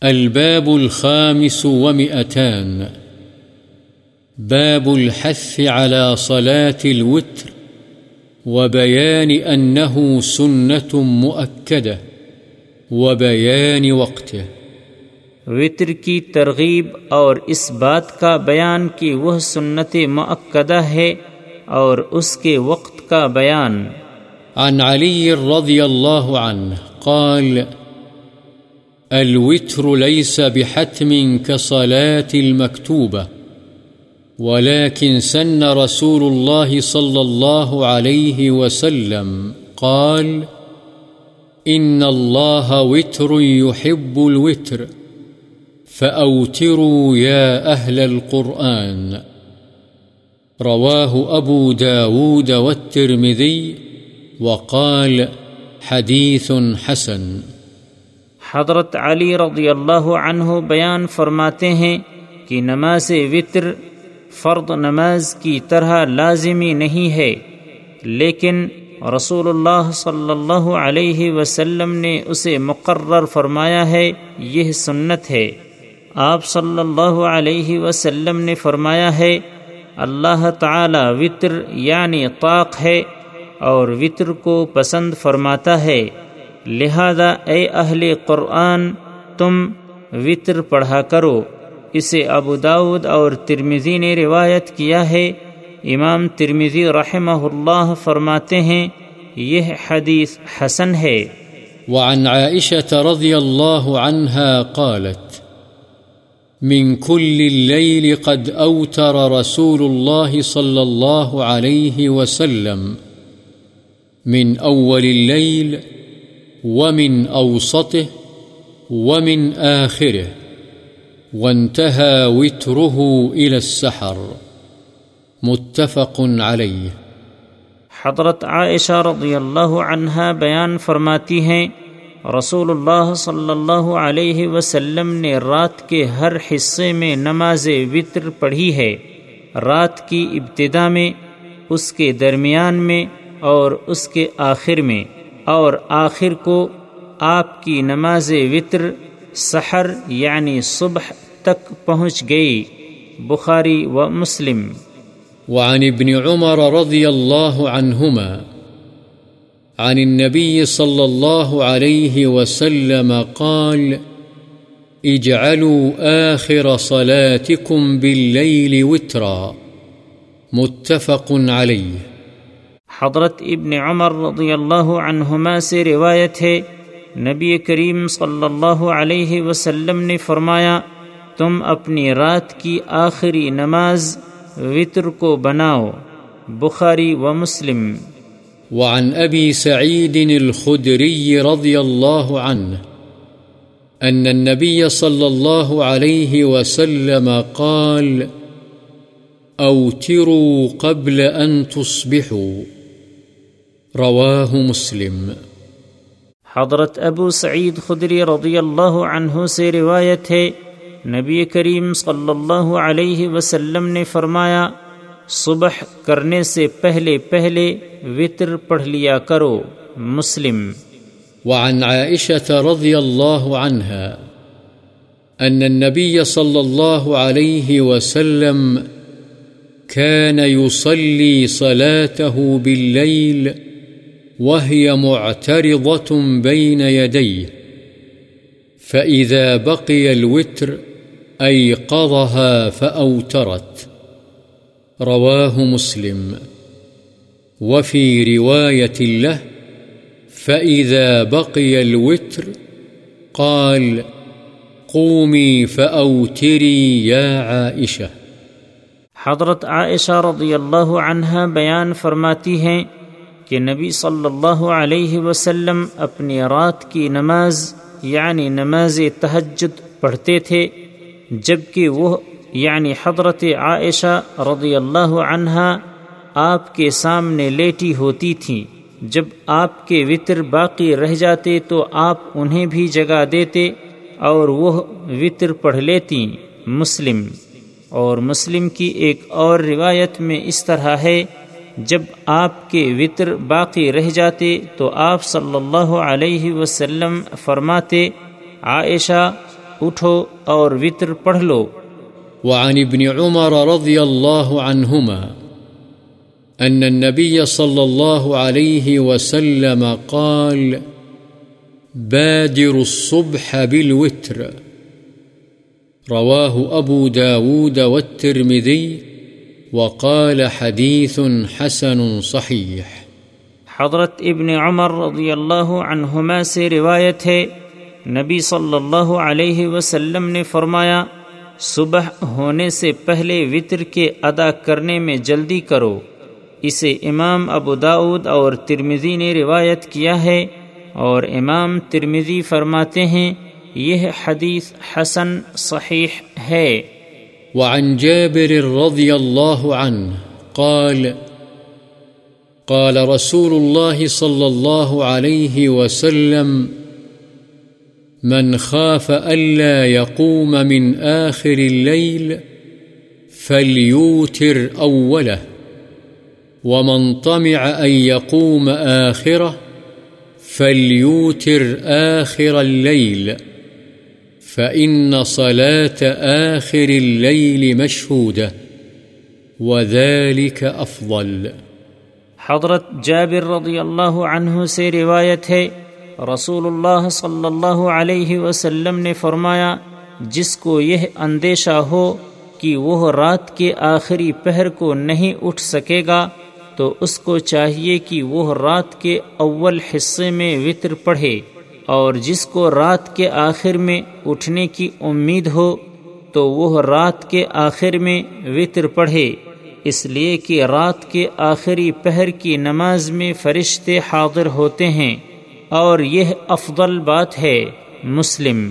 الباب الخامس ومئتان. باب الحث على صلاة الوتر وبيان أنه سنة مؤكدة وبيان وقته. وطر کی ترغیب اور اس بات کا بیان کہ وہ سنت معقدہ ہے اور اس کے وقت کا بیان۔ عن علي رضي الله عنه قال الوتر ليس بحتم كصلاة المكتوبة، ولكن سن رسول الله صلى الله عليه وسلم قال إن الله وتر يحب الوتر، فأوتروا يا أهل القرآن. رواه أبو داود والترمذي، وقال حديث حسن. حضرت علی رضی اللہ عنہ بیان فرماتے ہیں کہ نماز وطر فرد نماز کی طرح لازمی نہیں ہے، لیکن رسول اللہ صلی اللہ علیہ وسلم نے اسے مقرر فرمایا ہے، یہ سنت ہے۔ آپ صلی اللہ علیہ وسلم نے فرمایا ہے، اللہ تعالی وطر یعنی طاق ہے اور وطر کو پسند فرماتا ہے۔ لہذا اے اہل قرآن، تم وطر پڑھا کرو۔ اسے ابو داود اور ترمیزی نے روایت کیا ہے۔ امام ترمیزی رحمہ اللہ فرماتے ہیں، یہ حدیث حسن ہے۔ وعن عائشة رضي الله عنها قالت، من كل الليل قد أوتر رسول الله صلى الله عليه وسلم، من أول الليل ومن أوسطه ومن آخره وانتهى وتره إلى السحر متفق عليه حضرت عائشہ رضی اللہ عنہا بیان فرماتی ہیں، رسول اللہ صلی اللہ علیہ وسلم نے رات کے ہر حصے میں نماز وطر پڑھی ہے۔ رات کی ابتدا میں، اس کے درمیان میں اور اس کے آخر میں۔ اور آخر کو آپ کی نماز وطر سحر یعنی صبح تک پہنچ گئی۔ بخاری و مسلم۔ وعن ابن عمر رضي الله عنهما عن النبي صلى الله عليه وسلم قال اجعلوا آخر صلاتكم بالليل وترا متفق عليه حضرت ابن عمر رضی اللہ عنہما سے روایت ہے، نبی کریم صلی اللہ علیہ وسلم نے فرمایا، تم اپنی رات کی آخری نماز وطر کو بناؤ۔ بخاری و مسلم۔ وعن أبي سعيد الخدري رضي الله عنه أن النبي صلى الله عليه وسلم قال أوتروا قبل أن تصبحوا۔ رواه مسلم. حضرت ابو سعید خدری رضی اللہ عنہ سے روایت ہے نبی کریم صلی اللہ علیہ وسلم نے فرمایا صبح کرنے سے پہلے پہلے وطر پڑھ لیا کرو مسلم۔ وعن عائشة رضي الله عنها أن النبي صلى الله عليه وسلم كان يصلي صلاته بالليل وهي معترضة بين يديه، فإذا بقي الوتر أيقظها فأوترت. رواه مسلم. وفي رواية له، فإذا بقي الوتر قال قومي فأوتري يا عائشة. حضرت عائشہ رضی اللہ عنہ بیان فرماتی ہیں کہ نبی صلی اللہ علیہ وسلم اپنی رات کی نماز یعنی نماز تہجد پڑھتے تھے، جبکہ وہ یعنی حضرت عائشہ رضی اللہ عنہا، آپ کے سامنے لیٹی ہوتی تھیں۔ جب آپ کے وطر باقی رہ جاتے تو آپ انہیں بھی جگہ دیتے اور وہ وطر پڑھ لیتی۔ مسلم، اور مسلم کی ایک اور روایت میں اس طرح ہے۔ جب آپ کے وطر باقی رہ جاتے تو آپ صلی اللہ علیہ وسلم فرماتے، عائشہ، اٹھو اور وطر پڑھ لو۔ وعن ابن عمر رضي الله عنهما أن النبي صلى الله عليه وسلم قال بادر الصبح بالوتر۔ رواه أبو داود والترمذي وقال حديث حسن صحيح. حضرت ابن عمر رضی اللہ عنہما سے روایت ہے، نبی صلی اللہ علیہ وسلم نے فرمایا، صبح ہونے سے پہلے وطر کے ادا کرنے میں جلدی کرو۔ اسے امام ابو داود اور ترمزی نے روایت کیا ہے اور امام ترمزی فرماتے ہیں، یہ حدیث حسن صحیح ہے۔ وعن جابر رضي الله عنه قال قال رسول الله صلى الله عليه وسلم، من خاف ألا يقوم من آخر الليل فليوتر أوله، ومن طمع أن يقوم آخره فليوتر آخر الليل. فإن صلاة آخر الليل مشهودة وذلك أفضل حضرت جابر رضی اللہ عنہ سے روایت ہے رسول اللہ صلی اللہ علیہ وسلم نے فرمایا، جس کو یہ اندیشہ ہو کہ وہ رات کے آخری پہر کو نہیں اٹھ سکے گا، تو اس کو چاہیے کہ وہ رات کے اول حصے میں وطر پڑھے۔ اور جس کو رات کے آخر میں اٹھنے کی امید ہو، تو وہ رات کے آخر میں وطر پڑھے۔ اس لیے کہ رات کے آخری پہر کی نماز میں فرشتے حاضر ہوتے ہیں۔ اور یہ افضل بات ہے مسلم۔